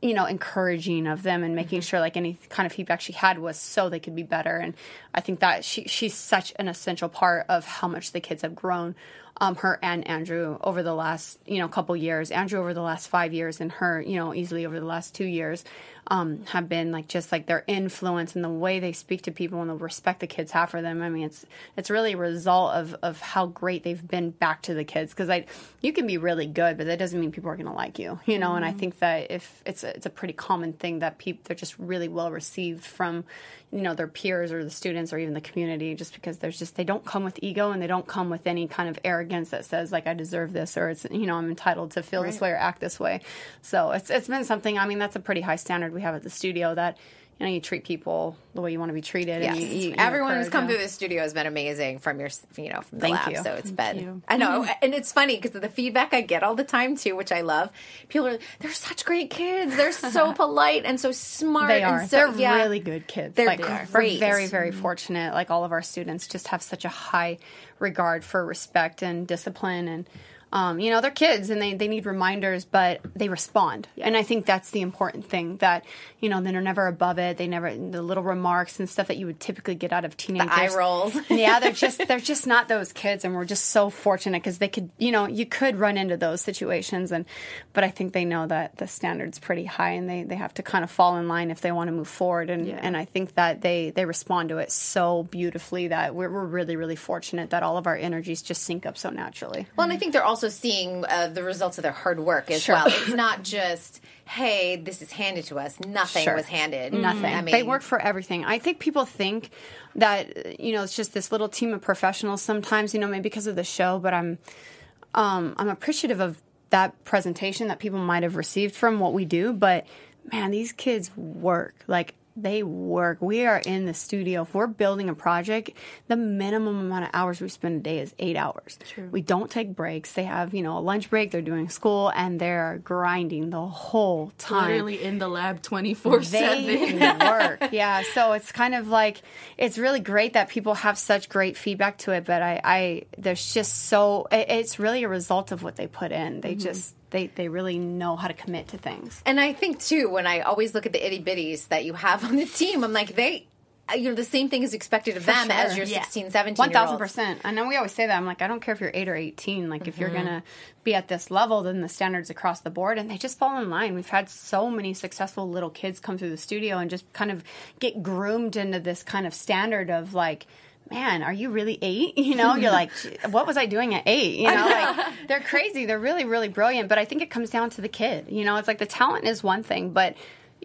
you know encouraging of them and making mm-hmm. sure like any kind of feedback she had was so they could be better. And i think that she she's such an essential part of how much the kids have grown um, her and Andrew over the last you know couple years. Andrew over the last five years, and her you know easily over the last two years um, have been like just like their influence and the way they speak to people and the respect the kids have for them. I mean, it's it's really a result of of how great they've been back to the kids because like you can be really good, but that doesn't mean people are going to like you, you know. And I think that if it's a, it's a pretty common thing that people they're just really well received from you know their peers or the students or even the community just because there's just they don't come with ego and they don't come with any kind of arrogance that says like I deserve this or it's you know I'm entitled to feel this way or act this way. So it's it's been something. I mean that's a pretty high standard we have at the studio that you know you treat people the way you want to be treated. Yes. And you, you, you Everyone who's come them. through the studio has been amazing from your, you know, from the Thank lab. you. So it's Thank been, you. I know. Mm-hmm. And it's funny because of the feedback I get all the time too, which I love. People are, they're such great kids. They're so polite and so smart. They and are. so, They're yeah. really good kids. They're like, great. We're very, very fortunate. Like all of our students just have such a high regard for respect and discipline and um, you know, they're kids and they, they need reminders, but they respond. And I think that's the important thing that, you know, they're never above it. They never, the little remarks and stuff that you would typically get out of teenagers. the eye rolls. yeah, they're just, they're just not those kids. And we're just so fortunate because they could, you know, you could run into those situations. And, but I think they know that the standard's pretty high and they, they have to kind of fall in line if they want to move forward. And, Yeah. and I think that they, they respond to it so beautifully that we're, we're really, really fortunate that all of our energies just sync up so naturally. Well, and I think they're also seeing uh, the results of their hard work as Sure. well. It's not just, hey, this is handed to us. Nothing Sure. was handed. Nothing. I mean, they work for everything. I think people think that you know it's just this little team of professionals. Sometimes you know maybe because of the show, but I'm um, I'm appreciative of that presentation that people might have received from what we do. But man, these kids work like they work. We are in the studio. If we're building a project, the minimum amount of hours we spend a day is eight hours. We don't take breaks. They have, you know, a lunch break, they're doing school, and they're grinding the whole time literally in the lab 24 they 7 work. Yeah. So it's kind of like it's really great that people have such great feedback to it, but I, I there's just so it, it's really a result of what they put in. They mm-hmm. just they they really know how to commit to things. And I think too, when I always look at the itty bitties that you have on the team, I'm like, they, you know, the same thing is expected of them as sure. your Yeah. 16, 17 1000% I know we always say that. I'm like, I don't care if you're eight or eighteen. Like, if you're mm-hmm. gonna be at this level, then the standards across the board, and they just fall in line. We've had so many successful little kids come through the studio and just kind of get groomed into this kind of standard of like. Man, are you really eight? You know, you're like, what was I doing at eight? You know, like they're crazy. They're really, really brilliant. But I think it comes down to the kid. You know, it's like the talent is one thing, but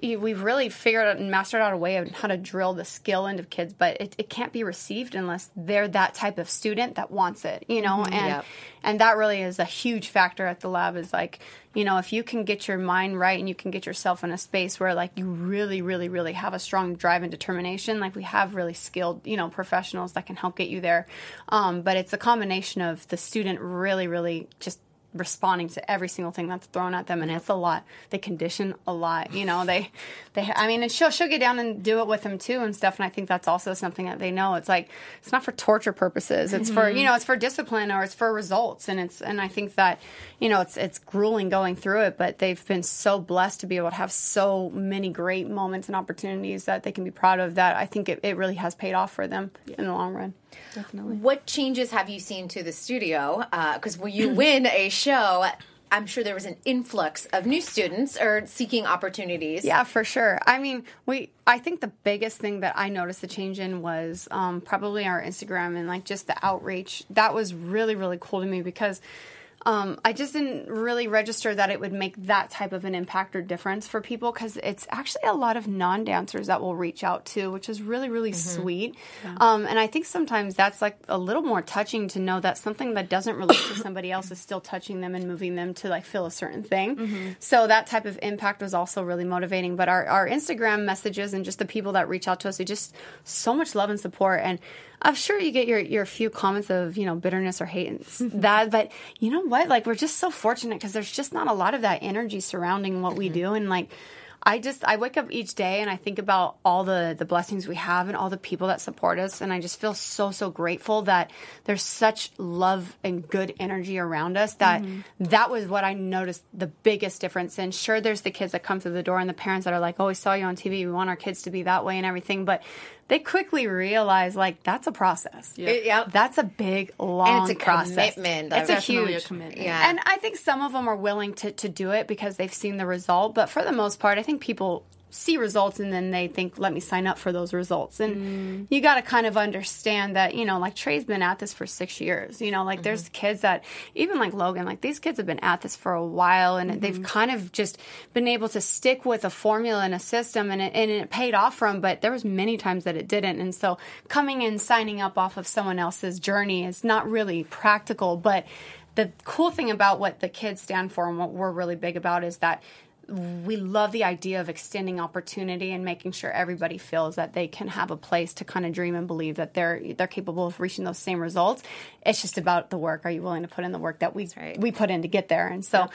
we've really figured out and mastered out a way of how to drill the skill into kids, but it, it can't be received unless they're that type of student that wants it, you know, and Yep. and that really is a huge factor at the lab is like you know if you can get your mind right and you can get yourself in a space where like you really really really have a strong drive and determination like we have really skilled you know professionals that can help get you there. Um, but it's a combination of the student really really just responding to every single thing that's thrown at them and it's a lot. They condition a lot you know they they i mean and she'll she'll get down and do it with them too and stuff and i think that's also something that they know. It's like it's not for torture purposes. It's for you mm-hmm. know it's for discipline or it's for results and it's and i think that you know it's it's grueling going through it but they've been so blessed to be able to have so many great moments and opportunities that they can be proud of that. I think it, it really has paid off for them in the long run. Definitely. What changes have you seen to the studio? Uh, because when you win a show, I'm sure there was an influx of new students or seeking opportunities. Yeah, for sure. I mean, we. I think the biggest thing that I noticed the change in was um, probably our Instagram and like just the outreach. That was really really cool to me because. Um, I just didn't really register that it would make that type of an impact or difference for people because it's actually a lot of non dancers that will reach out to, which is really, really sweet. Um, and I think sometimes that's like a little more touching to know that something that doesn't relate to somebody else is still touching them and moving them to like feel a certain thing. So that type of impact was also really motivating. But our, our Instagram messages and just the people that reach out to us, we just so much love and support. And I'm sure you get your, your few comments of, you know, bitterness or hate and that, but you know what? Like, we're just so fortunate because there's just not a lot of that energy surrounding what we mm-hmm. do. And like, I just I wake up each day and I think about all the the blessings we have and all the people that support us. And I just feel so so grateful that there's such love and good energy around us that mm-hmm. that was what I noticed the biggest difference and sure there's the kids that come through the door and the parents that are like oh we saw you on TV we want our kids to be that way and everything. But they quickly realize like that's a process It- yep. that's a big long and it's a process commitment. it's a Definitely a huge commitment. Yeah. and I think some of them are willing to, to do it because they've seen the result. But for the most part, I think people see results and then they think, let me sign up for those results. And mm. you got to kind of understand that, you know, like Trey's been at this for six years. You know, like there's mm-hmm. kids that, even like Logan, like these kids have been at this for a while and they've mm-hmm. kind of just been able to stick with a formula and a system and it, and it paid off for them. But there was many times that it didn't. And so coming and signing up off of someone else's journey is not really practical. But the cool thing about what the kids stand for and what we're really big about is that we love the idea of extending opportunity and making sure everybody feels that they can have a place to kind of dream and believe that they're they're capable of reaching those same results. It's just about the work. Are you willing to put in the work that we right. we put in to get there? And so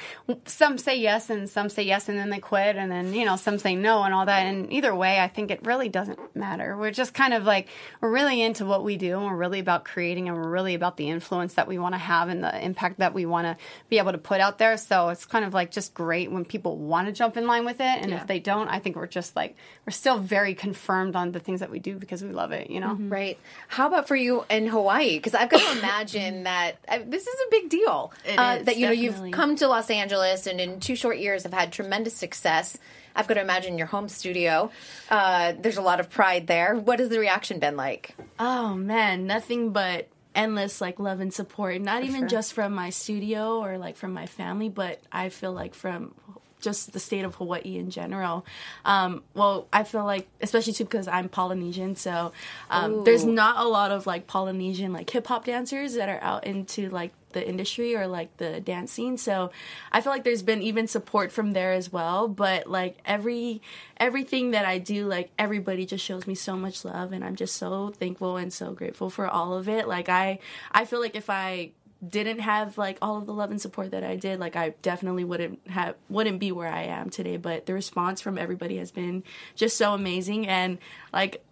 some say yes and some say yes and then they quit and then you know some say no and all that. And either way, I think it really doesn't matter. We're just kind of like we're really into what we do and we're really about creating and we're really about the influence that we want to have and the impact that we want to be able to put out there. So it's kind of like just great when people want to jump in line with it. And if they don't, I think we're just like, we're still very confirmed on the things that we do because we love it, you know? Right. How about for you in Hawaii? Because I've got to imagine that uh, this is a big deal. It uh, is, that you know you've come to Los Angeles and in two short years have had tremendous success. I've got to imagine your home studio. Uh, there's a lot of pride there. What has the reaction been like? Oh man, nothing but endless like love and support. Not even just from my studio or like from my family, but I feel like from just the state of Hawaii in general. Um, well, I feel like, especially too because I'm Polynesian, so um, there's not a lot of like Polynesian like hip hop dancers that are out into like the industry or like the dance scene. So I feel like there's been even support from there as well. But like every everything that I do, like everybody just shows me so much love, and I'm just so thankful and so grateful for all of it. Like I I feel like if I didn't have like all of the love and support that I did, like I definitely wouldn't have wouldn't be where I am today. But the response from everybody has been just so amazing and like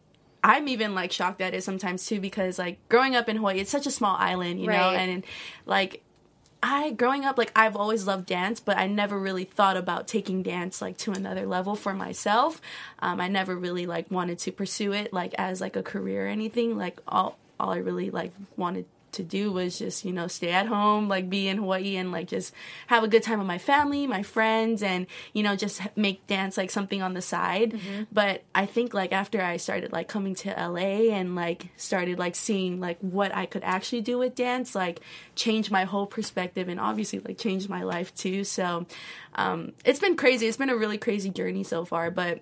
I'm even like shocked at it sometimes too because like growing up in Hawaii, it's such a small island, you know, and like I growing up like I've always loved dance, but I never really thought about taking dance like to another level for myself. Um, I never really like wanted to pursue it like as like a career or anything. Like all all I really like wanted to do was just you know stay at home, like be in Hawaii and like just have a good time with my family, my friends, and you know just make dance like something on the side. Mm-hmm. But I think like after I started like coming to LA and like started like seeing like what I could actually do with dance, like changed my whole perspective and obviously like changed my life too. So um, it's been crazy. It's been a really crazy journey so far, but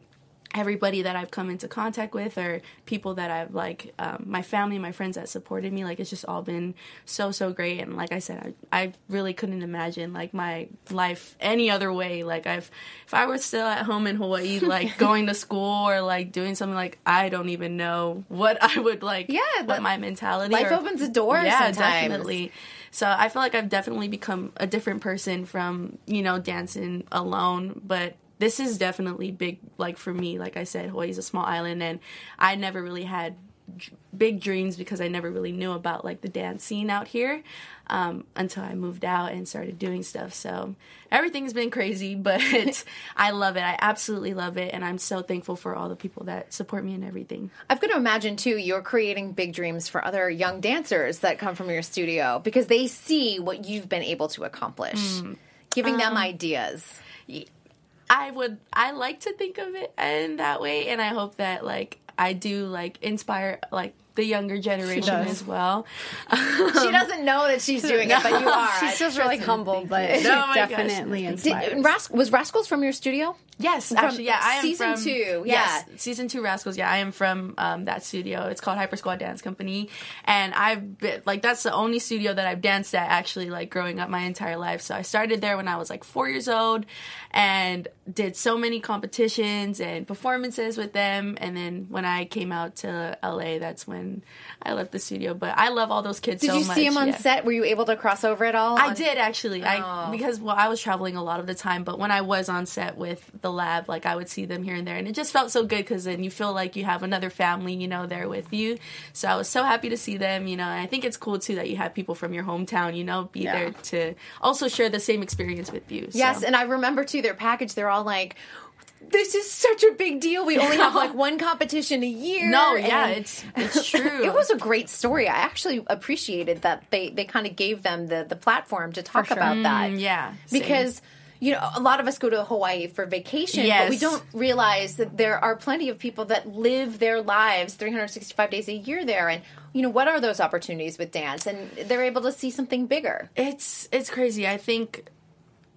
everybody that I've come into contact with or people that I've like um, my family my friends that supported me like it's just all been so so great and like I said I, I really couldn't imagine like my life any other way like I've if I were still at home in Hawaii like going to school or like doing something like I don't even know what I would like Yeah, what my mentality life or- opens the door. yeah sometimes. definitely so I feel like I've definitely become a different person from, you know, dancing alone, but this is definitely big like for me. Like I said, Hawaii's a small island and I never really had d- big dreams because I never really knew about like the dance scene out here um, until I moved out and started doing stuff. So everything's been crazy, but I love it. I absolutely love it, and I'm so thankful for all the people that support me and everything. I've got to imagine too, you're creating big dreams for other young dancers that come from your studio because they see what you've been able to accomplish, giving them ideas. I would I like to think of it in that way and I hope that like I do like inspire like the younger generation as well. she doesn't know that she's doing it, but you are. She's just really humble, but she gosh. definitely Did. Ras- was Rascals from your studio? Yes, actually, yeah, I am season from two, Yes, season two Rascals. Yeah, I am from um, that studio. It's called Hyper Squad Dance Company, and I've been like that's the only studio that I've danced at actually like growing up my entire life. So I started there when I was like four years old, and did so many competitions and performances with them. And then when I came out to LA, that's when I left the studio. But I love all those kids so. Did so you much. see him on yeah. set? Were you able to cross over at all? I on- did actually. Oh. I because well, I was traveling a lot of the time, but when I was on set with the lab, like I would see them here and there, and it just felt so good because then you feel like you have another family, you know, there with you. So I was so happy to see them, you know. And I think it's cool too that you have people from your hometown, you know, be Yeah. there to also share the same experience with you. Yes, so. and I remember too their package. They're all like, "This is such a big deal. We only have like one competition a year." no, yeah, it's it's true. It was a great story. I actually appreciated that they they kind of gave them the the platform to talk sure. about that. Mm, yeah, same. because. You know, a lot of us go to Hawaii for vacation, but we don't realize that there are plenty of people that live their lives 365 days a year there. And, you know, what are those opportunities with dance? And they're able to see something bigger. it's it's crazy. I think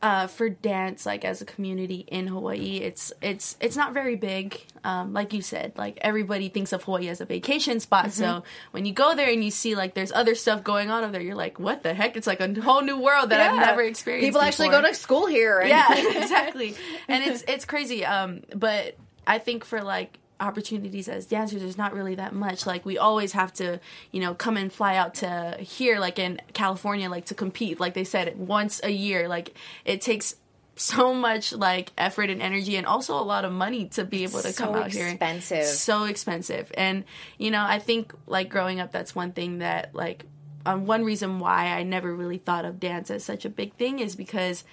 uh, for dance, like as a community in Hawaii, it's it's it's not very big. Um, like you said, like everybody thinks of Hawaii as a vacation spot. Mm-hmm. So when you go there and you see like there's other stuff going on over there, you're like, what the heck? It's like a whole new world that I've never experienced. People actually go to school here. And yeah exactly and it's it's crazy um but i think for like opportunities as dancers there's not really that much. Like we always have to you know come and fly out to here like in california like to compete. Like they said once a year. Like it takes so much like effort and energy and also a lot of money to be able to So come out here. expensive. so expensive. And you know i think like growing up that's one thing that like um, one reason why i never really thought of dance as such a big thing is because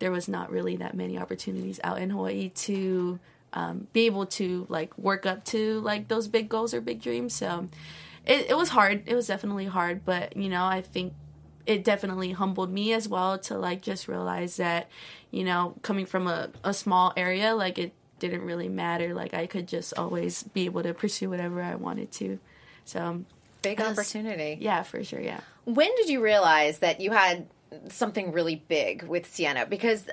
there was not really that many opportunities out in hawaii to um, be able to like work up to like those big goals or big dreams. So it, it was hard. It was definitely hard but you know i think it definitely humbled me as well to like just realize that you know coming from a, a small area like it didn't really matter. Like i could just always be able to pursue whatever i wanted to. So Big That's- opportunity. yeah for sure yeah. When did you realize that you had something really big with Sienna? Because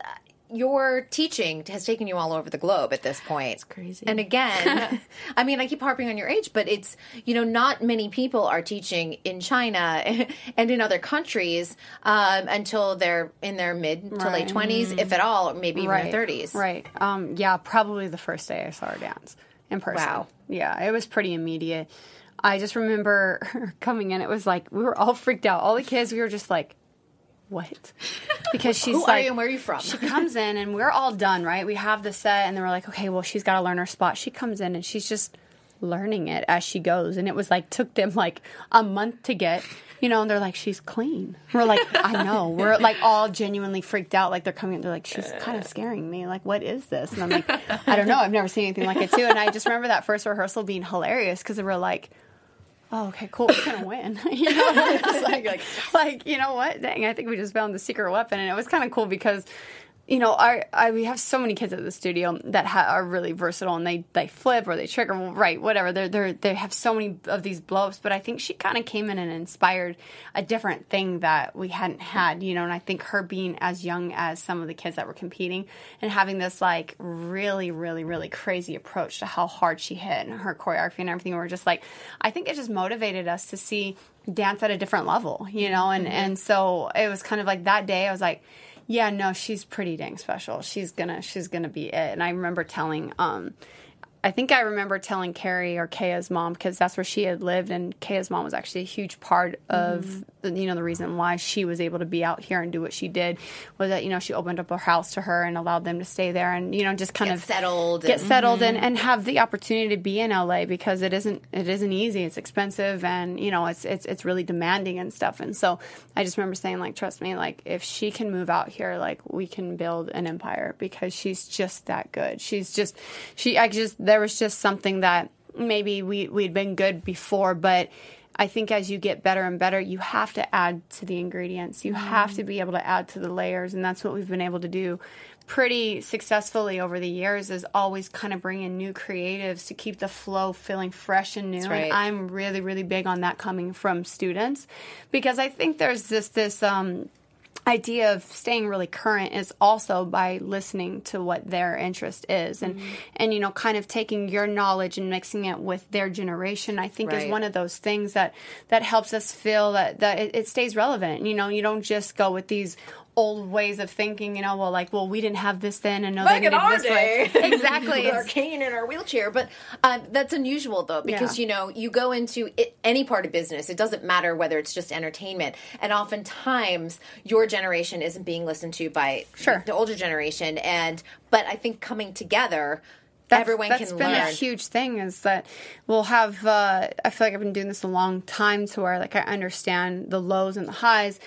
your teaching has taken you all over the globe at this point. It's crazy. And again, I mean, I keep harping on your age, but it's, you know, not many people are teaching in China and in other countries um, until they're in their mid to late 20s, if at all, maybe even their 30s. Right. Um, yeah, probably the first day I saw her dance in person. Wow. Yeah, it was pretty immediate. I just remember coming in. It was like we were all freaked out. All the kids, we were just like, "What?" Because she's Who are like, you and where are you from? She comes in and we're all done, right? We have the set, and then we're like, "Okay, well, she's got to learn her spot." She comes in and she's just learning it as she goes, and it was like took them like a month to get. You know, and they're like, she's clean. We're like, I know. We're like all genuinely freaked out. Like they're coming in, they're like, she's kind of scaring me. Like, what is this? And I'm like, I don't know. I've never seen anything like it too. And I just remember that first rehearsal being hilarious because they were like, oh, okay, cool, we're gonna win. you know, like, like, like, you know what? Dang, I think we just found the secret weapon, and it was kind of cool because you know, our, I, we have so many kids at the studio that ha- are really versatile and they, they flip or they trigger, right, whatever. They're, they're, they have so many of these blow-ups, but I think she kind of came in and inspired a different thing that we hadn't had, you know, and I think her being as young as some of the kids that were competing and having this like really, really, really crazy approach to how hard she hit and her choreography and everything. We are just like, I think it just motivated us to see dance at a different level, you know, and, mm-hmm. and so it was kind of like that day I was like, yeah, no, she's pretty dang special. She's gonna she's gonna be it. And I remember telling um I think I remember telling Carrie or Kaya's mom because that's where she had lived, and Kaya's mom was actually a huge part of Mm-hmm. the, you know the reason why she was able to be out here and do what she did was that you know she opened up her house to her and allowed them to stay there and you know just kind Get of settled get and- settled and, and have the opportunity to be in LA because it isn't it isn't easy. It's expensive and you know it's it's it's really demanding and stuff. And so I just remember saying like, trust me, like if she can move out here, like we can build an empire because she's just that good. She's just she I just there was just something that maybe we we'd been good before, but I think as you get better and better, you have to add to the ingredients. You have to be able to add to the layers, and that's what we've been able to do pretty successfully over the years. Is always kind of bring in new creatives to keep the flow feeling fresh and new. right. And I'm really, really big on that coming from students because I think there's this this um, idea of staying really current is also by listening to what their interest is. And mm-hmm. and you know kind of taking your knowledge and mixing it with their generation i think Right. is one of those things that that helps us feel that that it, it stays relevant. You know you don't just go with these old ways of thinking you know well like well we didn't have this then and no Back they in needed our this way day. exactly with our cane in our wheelchair. But uh, that's unusual, though, because Yeah. you know you go into it, any part of business. It doesn't matter whether it's just entertainment, and oftentimes your generation isn't being listened to by Sure. the older generation. And but I think coming together. that's, Everyone that's can been learn. a huge thing is that we'll have uh, i feel like i've been doing this a long time to where like i understand the lows and the highs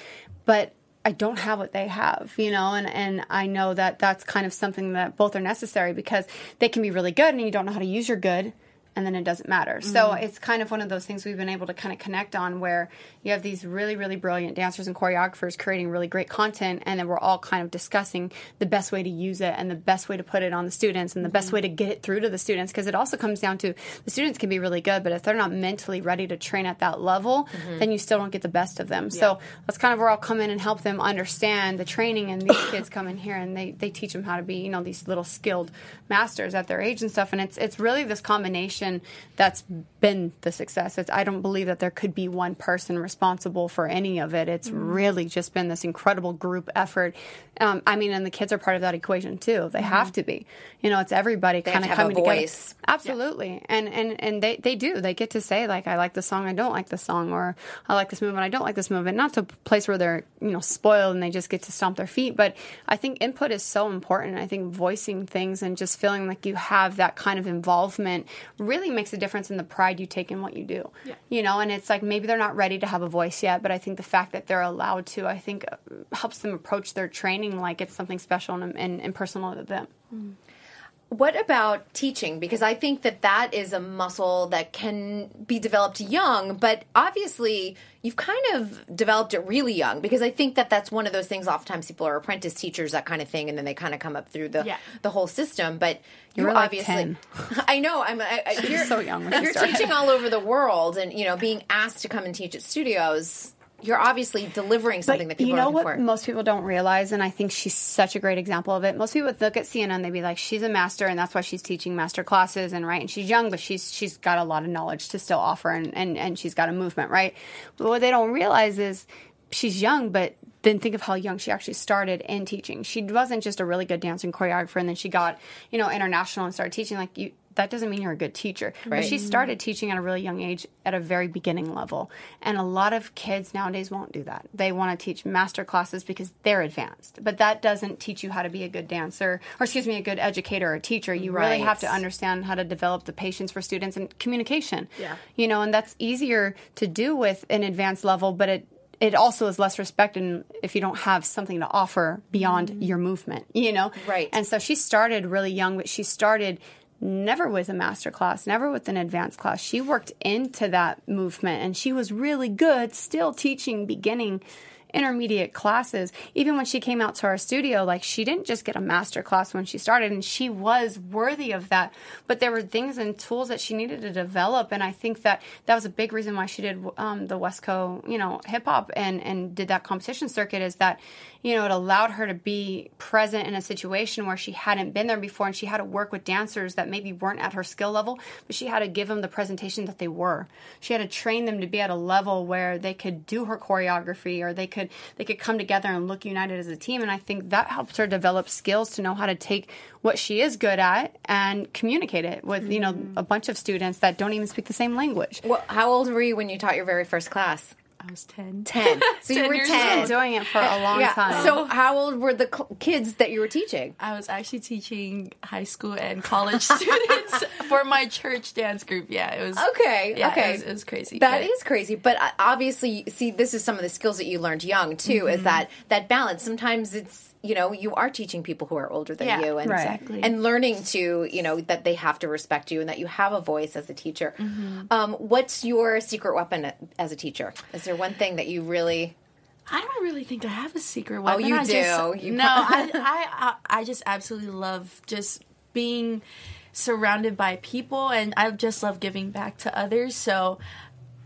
but i don't have what they have you know and, and i know that that's kind of something that both are necessary because they can be really good and you don't know how to use your good and then it doesn't matter. So Mm-hmm. it's kind of one of those things we've been able to kind of connect on where you have these really, really brilliant dancers and choreographers creating really great content, and then we're all kind of discussing the best way to use it and the best way to put it on the students and the best way to get it through to the students. Because it also comes down to the students can be really good, but if they're not mentally ready to train at that level, then you still don't get the best of them. So that's kind of where I'll come in and help them understand the training. And these kids come in here and they, they teach them how to be, you know, these little skilled masters at their age and stuff. And it's it's really this combination that's been the success. It's I don't believe that there could be one person responsible for any of it. It's really just been this incredible group effort. Um, I mean, and the kids are part of that equation too. They have to be. You know, it's everybody kind of have a coming voice. together. Absolutely. And and and they they do. They get to say like I like the song, I don't like the song, or I like this movement, I don't like this movement. Not to a place where they're you know spoiled and they just get to stomp their feet. But I think input is so important. I think voicing things and just feeling like you have that kind of involvement really makes a difference in the pride you take in what you do. You know, and it's like maybe they're not ready to have a voice yet, but I think the fact that they're allowed to, I think, uh, helps them approach their training like it's something special and, and, and personal to them. What about teaching? Because I think that that is a muscle that can be developed young, but obviously you've kind of developed it really young because I think that that's one of those things. Oftentimes people are apprentice teachers, that kind of thing, and then they kind of come up through the Yeah. the whole system. But You like obviously, 10. I know. I'm I, I, you're so young You're started. teaching all over the world, and you know, being asked to come and teach at studios. You're obviously delivering something that people you know are what for. most people don't realize, and I think she's such a great example of it. Most people would look at Sienna, and they'd be like, "She's a master, and that's why she's teaching master classes." And right, and she's young, but she's she's got a lot of knowledge to still offer, and and, and she's got a movement, right? But what they don't realize is she's young, but then think of how young she actually started in teaching. She wasn't just a really good dancer and choreographer, and then she got you know international and started teaching. Like you, that doesn't mean you're a good teacher. But Right. she started teaching at a really young age at a very beginning level. And a lot of kids nowadays won't do that. They want to teach master classes because they're advanced. But that doesn't teach you how to be a good dancer or excuse me, a good educator or teacher. You really have to understand how to develop the patience for students and communication. Yeah. You know, and that's easier to do with an advanced level, but it it also is less respected if you don't have something to offer beyond mm-hmm. your movement, you know? Right. And so she started really young, but she started never with a master class, never with an advanced class. She worked into that movement and she was really good still teaching beginning intermediate classes. Even when she came out to our studio, like she didn't just get a master class when she started, and she was worthy of that. But there were things and tools that she needed to develop, and I think that that was a big reason why she did um, the Wesco, you know, hip hop and and did that competition circuit. Is that you know, it allowed her to be present in a situation where she hadn't been there before and she had to work with dancers that maybe weren't at her skill level, but she had to give them the presentation that they were. She had to train them to be at a level where they could do her choreography or they could they could come together and look united as a team and I think that helps her develop skills to know how to take what she is good at and communicate it with, you know, mm-hmm. a bunch of students that don't even speak the same language. Well, how old were you when you taught your very first class? I was 10. 10. So you were 10. Been doing it for a long yeah. time. So how old were the cl- kids that you were teaching? I was actually teaching high school and college students for my church dance group. Yeah, it was Okay. Yeah, okay. it was, it was crazy. That but- is crazy, but uh, obviously, see, this is some of the skills that you learned young too. Mm-hmm. Is that that balance? Sometimes it's you know you are teaching people who are older than Yeah, you, and Right. exactly. and learning to you know that they have to respect you and that you have a voice as a teacher. Mm-hmm. Um, what's your secret weapon as a teacher? Is there one thing that you really? I don't really think I have a secret weapon. Oh, you I do. Just, You no, I, I, I, I just absolutely love just being surrounded by people, and I just love giving back to others. So,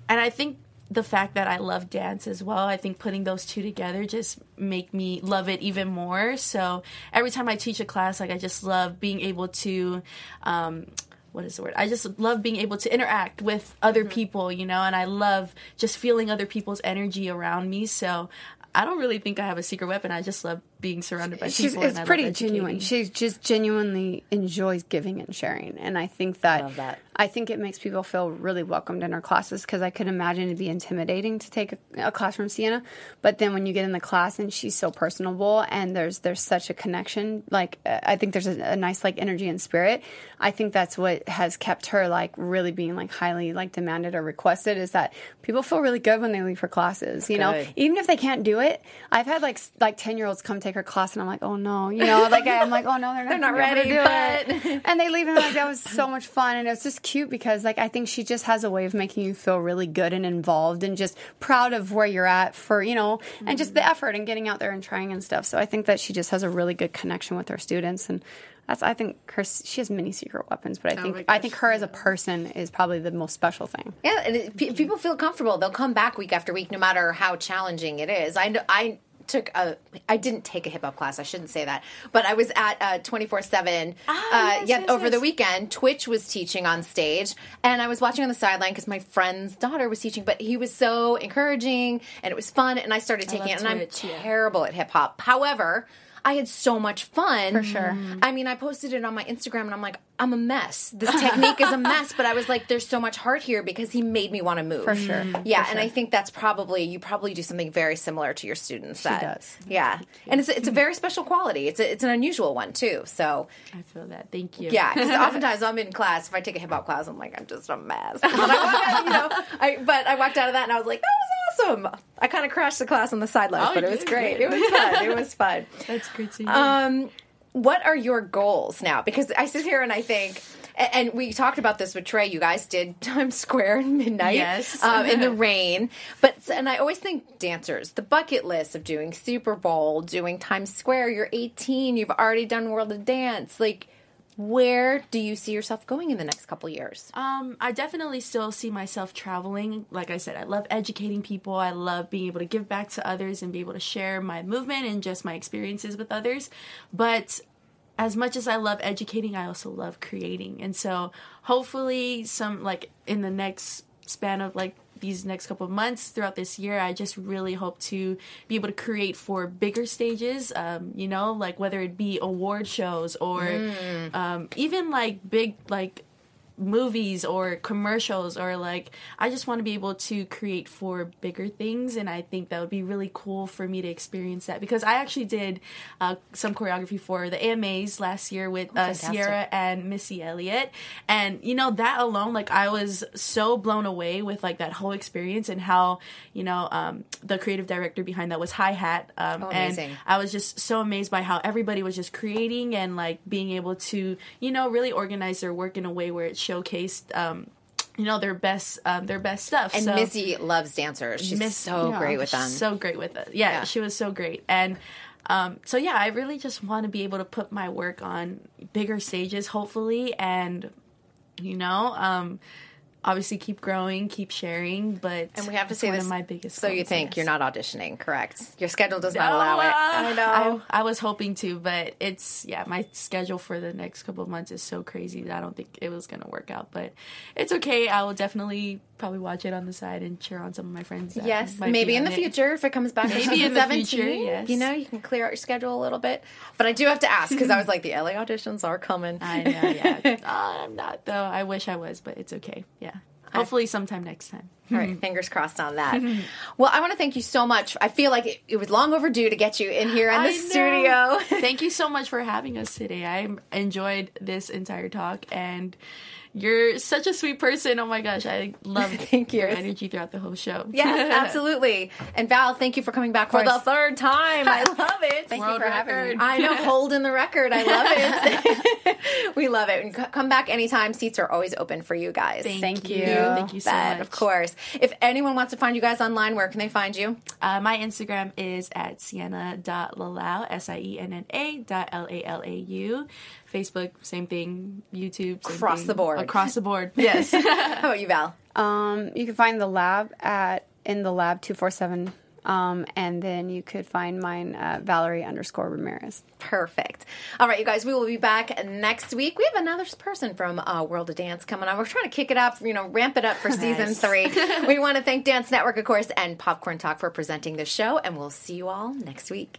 and I think the fact that I love dance as well, I think putting those two together just make me love it even more. So every time I teach a class, like I just love being able to. Um, what is the word? I just love being able to interact with other Mm-hmm. people, you know, and I love just feeling other people's energy around me. So I don't really think I have a secret weapon. I just love being surrounded by She's, people. and it's I love pretty genuine. She just genuinely enjoys giving and sharing, and I think that, Love that. I think it makes people feel really welcomed in her classes because I could imagine it'd be intimidating to take a, a class from Sienna, but then when you get in the class and she's so personable and there's there's such a connection, like uh, I think there's a, a nice like energy and spirit. I think that's what has kept her like really being like highly like demanded or requested is that people feel really good when they leave her classes. You know, even if they can't do it. I've had like like ten year olds come take her class, and I'm like, oh no, you know, like I'm like, oh no, they're not, They're not gonna be able ready, to do it. and they leave and like that was so much fun, and it was just cute because like I think she just has a way of making you feel really good and involved and just proud of where you're at for you know, and just the effort and getting out there and trying and stuff. So I think that she just has a really good connection with her students and. That's, I think her. She has many secret weapons, but I oh think my I think her as a person is probably the most special thing. Yeah, and it, pe- people feel comfortable. They'll come back week after week, no matter how challenging it is. I know, I took a I didn't take a hip hop class. I shouldn't say that, but I was at twenty four seven. Ah, yes, Yeah, yes, over the weekend, Twitch was teaching on stage, and I was watching on the sideline because my friend's daughter was teaching. But he was so encouraging, and it was fun, and I started taking love it. And Twitch, I'm yeah. terrible at hip hop. However. I had so much fun. For sure. Mm-hmm. I mean, I posted it on my Instagram and I'm like, I'm a mess. This technique is a mess, but I was like, there's so much heart here because he made me want to move. For sure. Mm-hmm. Yeah, For and I think that's probably you probably do something very similar to your students. She that, does. Yeah, and it's it's a very special quality. It's a, it's an unusual one too. So I feel that. Thank you. yeah, because oftentimes I'm in class. If I take a hip hop class, I'm like I'm just a mess. But I, walked out, you know, I but I walked out of that and I was like that was awesome. I kind of crashed the class on the sidelines, Oh, but it was great. good. It was fun. It was fun. That's great to hear. Um, what are your goals now? Because I sit here and I think, and we talked about this with Trey. You guys did Times Square in midnight, Yes. um, in the rain. But and I always think dancers, the bucket list of doing Super Bowl, doing Times Square. You're 18. You've already done World of Dance. Like, where do you see yourself going in the next couple years? Um, I definitely still see myself traveling. Like I said, I love educating people. I love being able to give back to others and be able to share my movement and just my experiences with others. But as much as I love educating, I also love creating. And so hopefully some like in the next span of like these next couple of months throughout this year, I just really hope to be able to create for bigger stages. Um, you know, like whether it be award shows or um, even like big like movies or commercials or like I just want to be able to create for bigger things and I think that would be really cool for me to experience that because I actually did uh, some choreography for the AMAs last year with uh. Ciara and Missy Elliott and you know that alone like I was so blown away with like that whole experience and how you know um, the creative director behind that was Hi Hat um, Oh, and. I was just so amazed by how everybody was just creating and like being able to, you know, really organize their work in a way where it showcased, um, you know, their best, um, their best stuff. And so, Missy loves dancers. She's Miss- so yeah, great with them. So great with it. Yeah, Yeah. she was so great. And um, so yeah, I really just want to be able to put my work on bigger stages, hopefully, and you know, um, obviously keep growing, keep sharing. But and we have to say one this. of my biggest. So you think yes. you're not auditioning, correct? Your schedule does not No, allow it. uh, I know. I, I was hoping to, but it's yeah. My schedule for the next couple of months is so crazy that I don't think it was gonna work out. But it's okay. I will definitely probably watch it on the side and cheer on some of my friends. Yes, maybe be in the it. future if it comes back. Maybe in the 17, future, yes. You know, you can clear out your schedule a little bit. But I do have to ask because I was like, the LA auditions are coming. I know. Yeah, Uh, I'm not though. I wish I was, but it's okay. Yeah. Hopefully, sometime next time. All right, fingers crossed on that. well, I want to thank you so much. I feel like it, it was long overdue to get you in here in the studio. Thank you so much for having us today. I enjoyed this entire talk, and you're such a sweet person. Oh my gosh, I love Thank you. your energy throughout the whole show. yes, absolutely. And Val, thank you for coming back for Of the course. third time. I love it. Thank you for having me. I know, holding the record. I love it. we love it. And c- come back anytime. Seats are always open for you guys. Thank, Thank you. you. Thank you so Bet, much. Of course. If anyone wants to find you guys online, where can they find you? Uh, my Instagram is at sienna.lalau, S I E N N A dot L A L A U. Facebook, same thing. YouTube, same Across thing. the board. Across the board. Yes. How about you, Val? Um, you can find the lab at in the lab two four seven. Um, and then you could find mine at Valerie underscore Ramirez. Perfect. All right, you guys, we will be back next week. We have another person from uh, World of Dance coming on. We're trying to kick it up, you know, ramp it up for season three. we want to thank Dance Network, of course, and Popcorn Talk for presenting this show, and we'll see you all next week.